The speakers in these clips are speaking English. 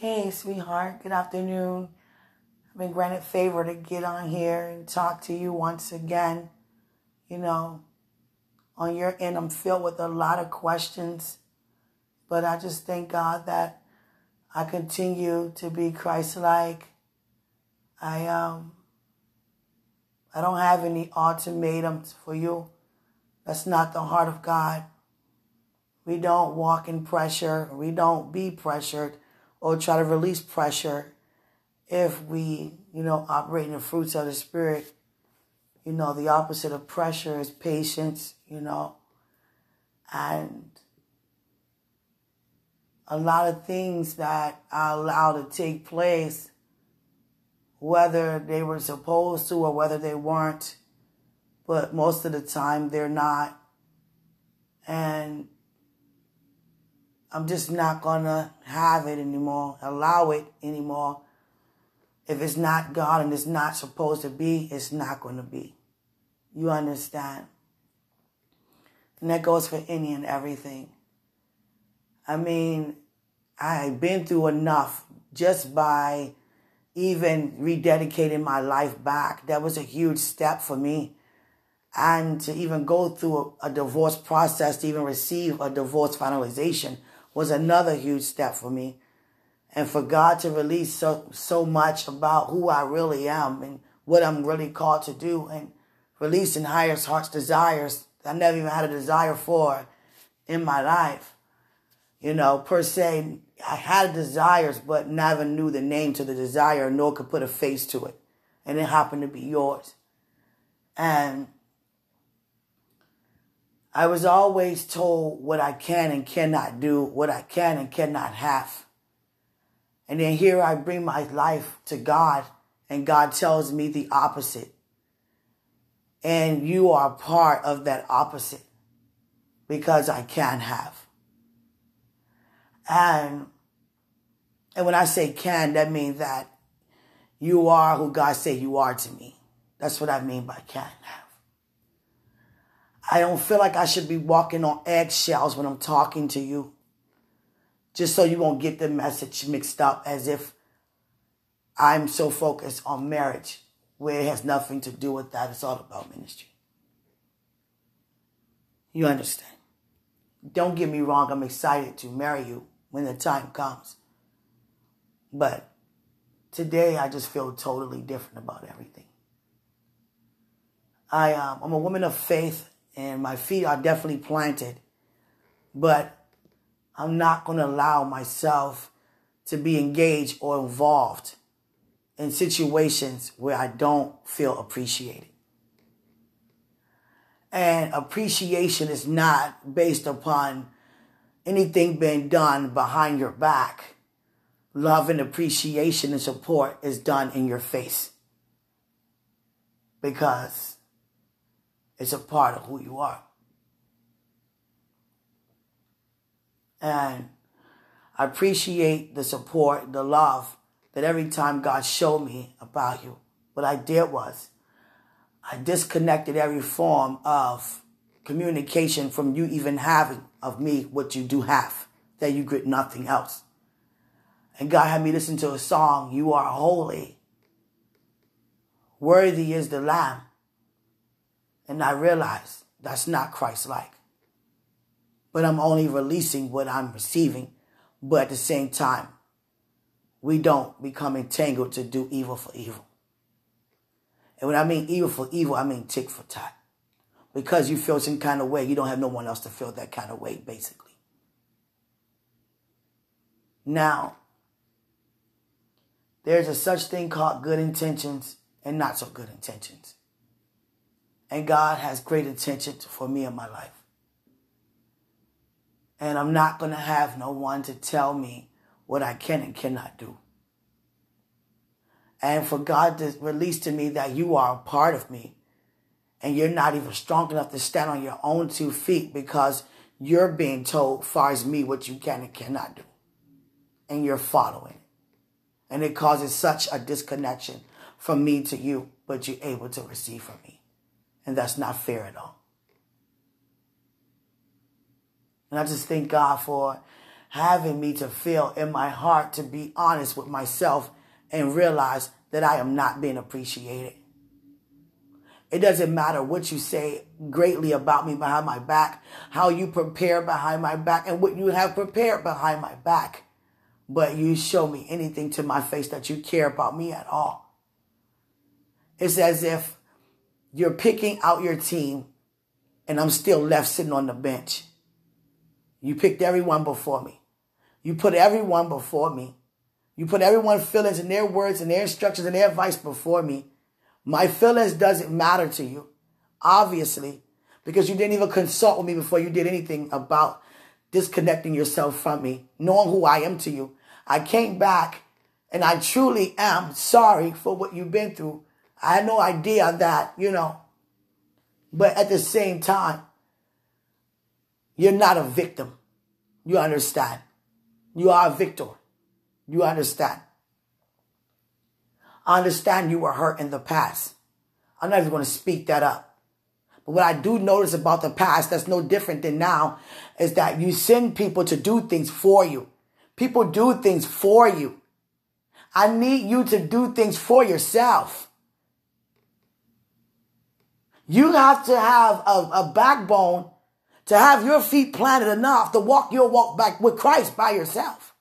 Hey, sweetheart. Good afternoon. I've been granted favor to get on here and talk to you once again. You know, on your end, I'm filled with a lot of questions, but I just thank God that I continue to be Christ-like. I um, I don't have any ultimatums for you. That's not the heart of God. We don't walk in pressure. We don't be pressured or try to release pressure if we, you know, operate in the fruits of the Spirit. You know, the opposite of pressure is patience, you know, and a lot of things that I allow to take place, whether they were supposed to or whether they weren't, but most of the time they're not. And I'm just not gonna have it anymore, allow it anymore. If it's not God and it's not supposed to be, it's not gonna be. You understand? And that goes for any and everything. I mean, I've been through enough just by even rededicating my life back. That was a huge step for me. And to even go through a, a divorce process, to even receive a divorce finalization was another huge step for me. And for God to release so, so much about who I really am and what I'm really called to do and releasing highest heart's desires I never even had a desire for in my life. You know, per se, I had desires, but never knew the name to the desire, nor could put a face to it. And it happened to be yours. And I was always told what I can and cannot do, what I can and cannot have. And then here I bring my life to God, and God tells me the opposite. And you are part of that opposite because I can have. And, and when I say can, that means that you are who God say you are to me. That's what I mean by can have. I don't feel like I should be walking on eggshells when I'm talking to you. Just so you won't get the message mixed up as if I'm so focused on marriage, where it has nothing to do with that. It's all about ministry. You understand? Don't get me wrong, I'm excited to marry you when the time comes. But today I just feel totally different about everything. I, um, I'm a woman of faith and my feet are definitely planted, but I'm not going to allow myself to be engaged or involved in situations where I don't feel appreciated. And appreciation is not based upon anything being done behind your back. Love and appreciation and support is done in your face. Because it's a part of who you are. And I appreciate the support, the love that every time God showed me about you. What I did was I disconnected every form of communication from you even having of me what you do have, that you get nothing else. And God had me listen to a song, You Are Holy. Worthy is the Lamb. And I realize that's not Christ like. But I'm only releasing what I'm receiving. But at the same time, we don't become entangled to do evil for evil. And when I mean evil for evil, I mean tick for tat. Because you feel some kind of way, you don't have no one else to feel that kind of way, basically. Now, there's a such thing called good intentions and not so good intentions. And God has great intentions for me in my life. And I'm not going to have no one to tell me what I can and cannot do. And for God to release to me that you are a part of me and you're not even strong enough to stand on your own two feet because you're being told, far as me, what you can and cannot do. And you're following. And it causes such a disconnection from me to you, but you're able to receive from me. And that's not fair at all. And I just thank God for having me to feel in my heart to be honest with myself and realize that I am not being appreciated. It doesn't matter what you say greatly about me behind my back, how you prepare behind my back, and what you have prepared behind my back. But you show me anything to my face that you care about me at all. It's as if you're picking out your team and I'm still left sitting on the bench. You picked everyone before me. You put everyone before me. You put everyone's feelings and their words and their instructions and their advice before me. My feelings doesn't matter to you, obviously, because you didn't even consult with me before you did anything about disconnecting yourself from me, knowing who I am to you. I came back and I truly am sorry for what you've been through. I had no idea that, you know, but at the same time, you're not a victim. You understand? You are a victor. You understand? I understand you were hurt in the past. I'm not even going to speak that up. But what I do notice about the past that's no different than now is that you send people to do things for you. People do things for you. I need you to do things for yourself. You have to have a, a backbone to have your feet planted enough to walk your walk back with Christ by yourself.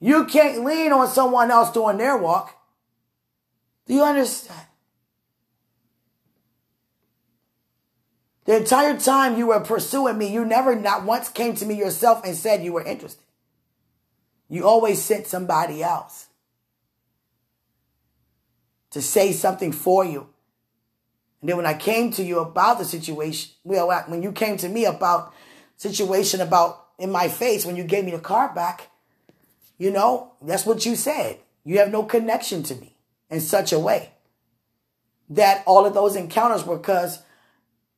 You can't lean on someone else doing their walk. Do you understand? The entire time you were pursuing me, you never not once came to me yourself and said you were interested. You always sent somebody else to say something for you. And then when I came to you about the situation, well, when you came to me about situation about in my face, when you gave me the car back, you know, that's what you said. You have no connection to me in such a way that all of those encounters were because,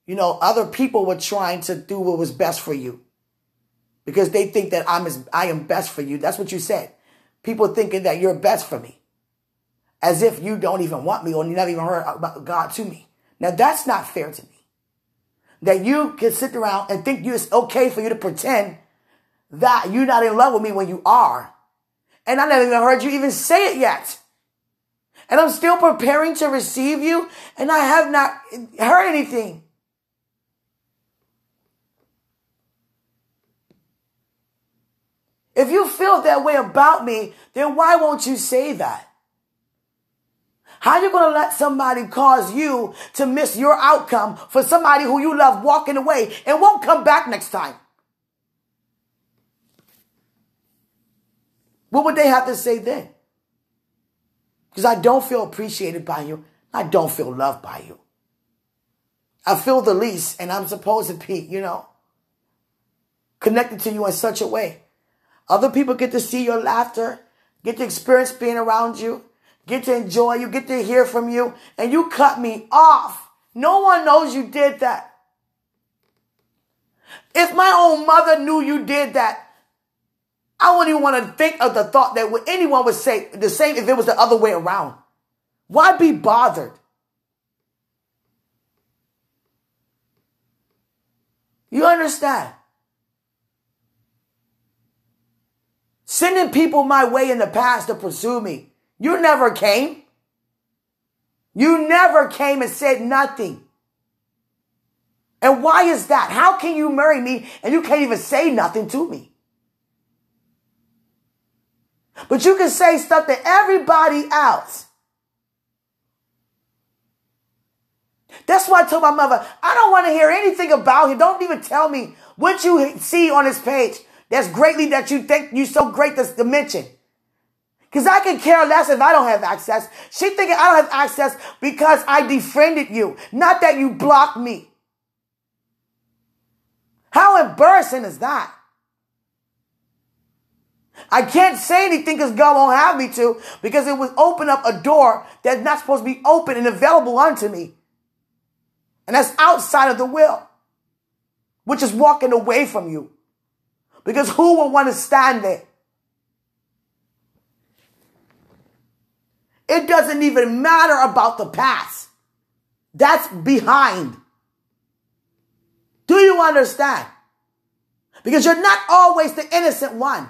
you know, other people were trying to do what was best for you because they think that I'm as, I am best for you. That's what you said. People thinking that you're best for me as if you don't even want me or you never even heard about God to me. Now that's not fair to me. That you can sit around and think it's okay for you to pretend that you're not in love with me when you are. And I never even heard you even say it yet and I'm still preparing to receive you, and I have not heard anything. If you feel that way about me, then why won't you say that? How are you going to let somebody cause you to miss your outcome for somebody who you love walking away and won't come back next time? What would they have to say then? Because I don't feel appreciated by you. I don't feel loved by you. I feel the least, and I'm supposed to be, you know, connected to you in such a way. Other people get to see your laughter, get to experience being around you, get to enjoy you, get to hear from you, and you cut me off. No one knows you did that. If my own mother knew you did that, I wouldn't even want to think of the thought that anyone would say the same if it was the other way around. Why be bothered? You understand? Sending people my way in the past to pursue me. You never came. You never came and said nothing. And why is that? How can you marry me and you can't even say nothing to me? But you can say stuff to everybody else. That's why I told my mother, I don't want to hear anything about him. Don't even tell me what you see on his page. That's greatly that you think you're so great to mention. Because I can care less if I don't have access. She thinking I don't have access because I defriended you, not that you blocked me. How embarrassing is that? I can't say anything because God won't have me to because it would open up a door that's not supposed to be open and available unto me. And that's outside of the will, which is walking away from you. Because who will want to stand there? It doesn't even matter about the past. That's behind. Do you understand? Because you're not always the innocent one.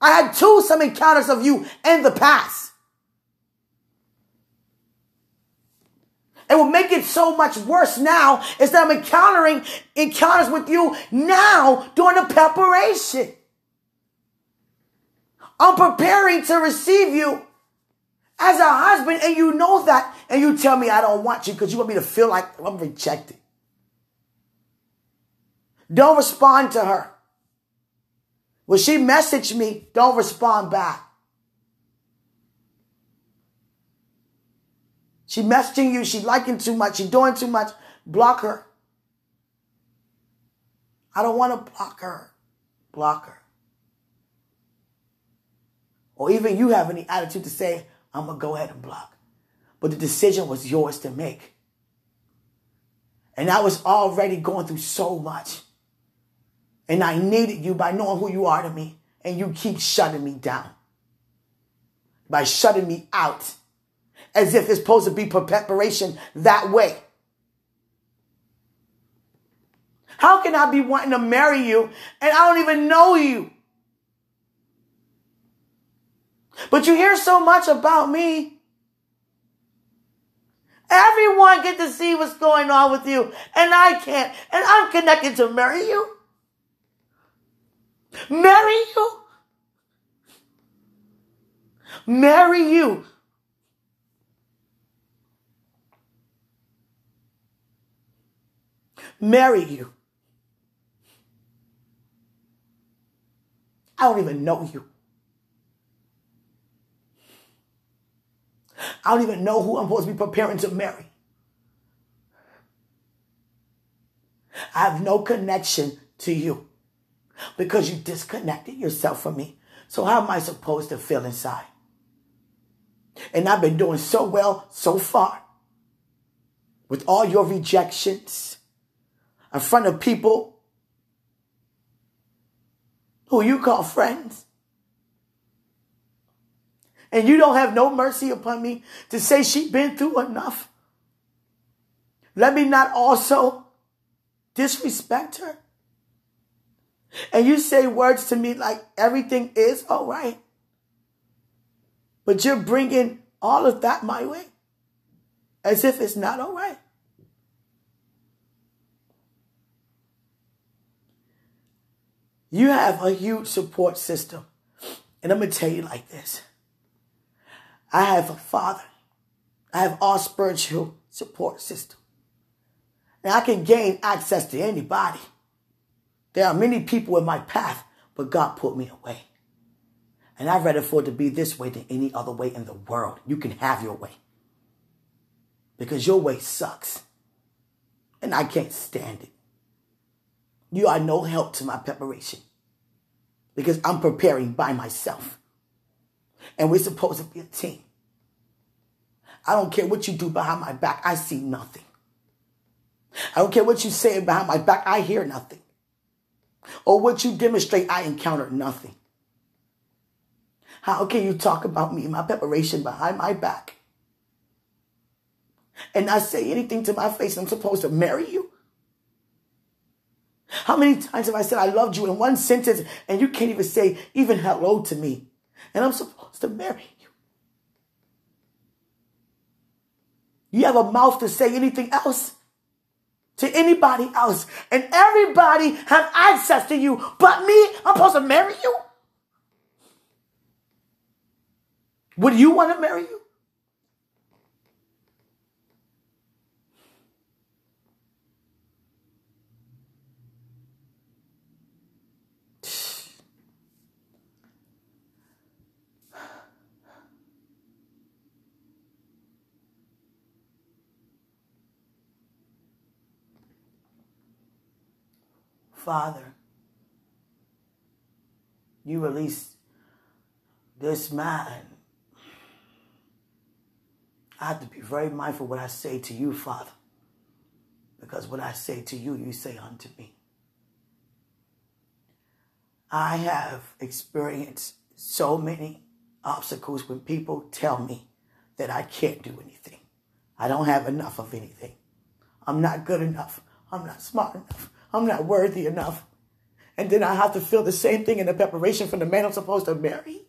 I had two some encounters of you in the past. And what make it so much worse now is that I'm encountering encounters with you now during the preparation. I'm preparing to receive you as a husband, and you know that, and you tell me I don't want you because you want me to feel like I'm rejected. Don't respond to her. When she messaged me, don't respond back. She messaging you, she liking too much, she doing too much, block her. I don't want to block her. Block her. Or even you have any attitude to say, I'm going to go ahead and block. But the decision was yours to make. And I was already going through so much. And I needed you by knowing who you are to me. And you keep shutting me down. By shutting me out. As if it's supposed to be preparation that way. How can I be wanting to marry you and I don't even know you? But you hear so much about me. Everyone get to see what's going on with you, and I can't. And I'm connected to marry you. Marry you. Marry you. Marry you. I don't even know you. I don't even know who I'm supposed to be preparing to marry. I have no connection to you because you disconnected yourself from me. So how am I supposed to feel inside? And I've been doing so well so far with all your rejections in front of people who you call friends. And you don't have no mercy upon me to say she been through enough. Let me not also disrespect her. And you say words to me like everything is all right. But you're bringing all of that my way as if it's not all right. You have a huge support system. And I'm going to tell you like this I have a father, I have all spiritual support system. And I can gain access to anybody. There are many people in my path, but God put me away. And I'd rather for it to be this way than any other way in the world. You can have your way. Because your way sucks. And I can't stand it. You are no help to my preparation. Because I'm preparing by myself. And we're supposed to be a team. I don't care what you do behind my back. I see nothing. I don't care what you say behind my back. I hear nothing or what you demonstrate, I encounter nothing. How can you talk about me, my preparation behind my back, and not say anything to my face? I'm supposed to marry you? How many times have I said I loved you in one sentence and you can't even say even hello to me? And I'm supposed to marry you. You have a mouth to say anything else? to anybody else. And everybody have access to you. But me, I'm supposed to marry you? Would you want to marry you? Father, you release this man. I have to be very mindful what I say to you, Father, because what I say to you, you say unto me. I have experienced so many obstacles when people tell me that I can't do anything. I don't have enough of anything. I'm not good enough. I'm not smart enough. I'm not worthy enough. And then I have to feel the same thing in the preparation for the man I'm supposed to marry?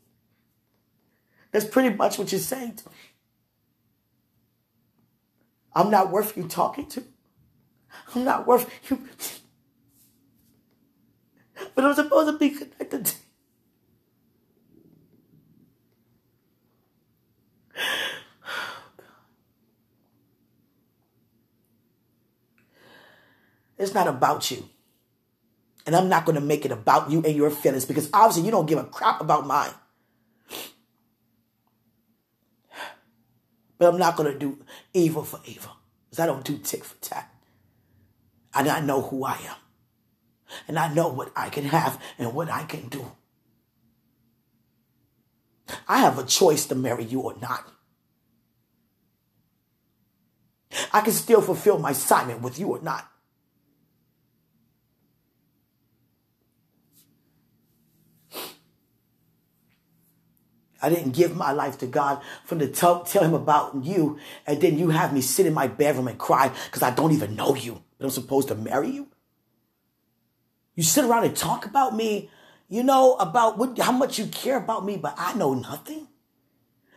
That's pretty much what you're saying to me. I'm not worth you talking to. I'm not worth you. But I'm supposed to be connected to It's not about you. And I'm not going to make it about you and your feelings because obviously you don't give a crap about mine. But I'm not going to do evil for evil because I don't do tick for tat. And I know who I am. And I know what I can have and what I can do. I have a choice to marry you or not. I can still fulfill my assignment with you or not. I didn't give my life to God for to tell, tell him about you, and then you have me sit in my bedroom and cry because I don't even know you, but I'm supposed to marry you. You sit around and talk about me, you know, about what, how much you care about me, but I know nothing.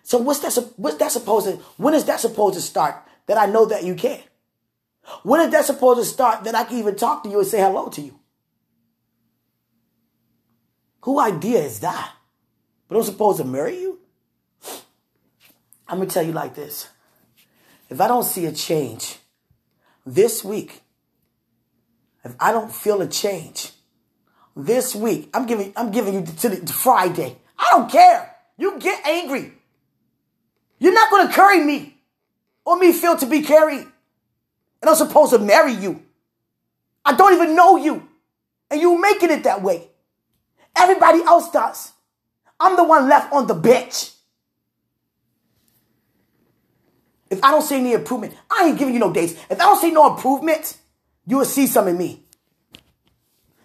So what's that? What's that supposed to? When is that supposed to start? That I know that you care. When is that supposed to start? That I can even talk to you and say hello to you. Who idea is that? But I'm supposed to marry you? I'm going to tell you like this. If I don't see a change this week, if I don't feel a change this week, I'm giving, I'm giving you to, the, to Friday. I don't care. You get angry. You're not going to carry me or me feel to be carried. And I'm supposed to marry you. I don't even know you. And you making it that way. Everybody else does. I'm the one left on the bench. If I don't see any improvement, I ain't giving you no dates. If I don't see no improvement, you will see some in me.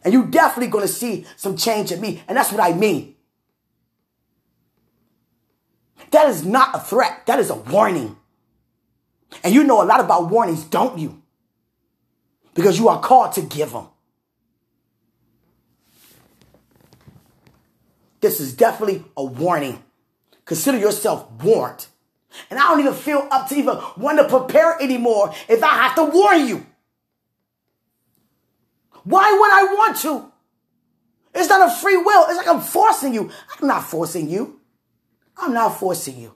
And you definitely gonna see some change in me. And that's what I mean. That is not a threat. That is a warning. And you know a lot about warnings, don't you? Because you are called to give them. This is definitely a warning. Consider yourself warned. And I don't even feel up to even want to prepare anymore if I have to warn you. Why would I want to? It's not a free will. It's like I'm forcing you. I'm not forcing you. I'm not forcing you.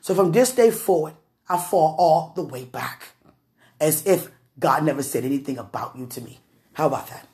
So from this day forward, I fall all the way back as if God never said anything about you to me. How about that?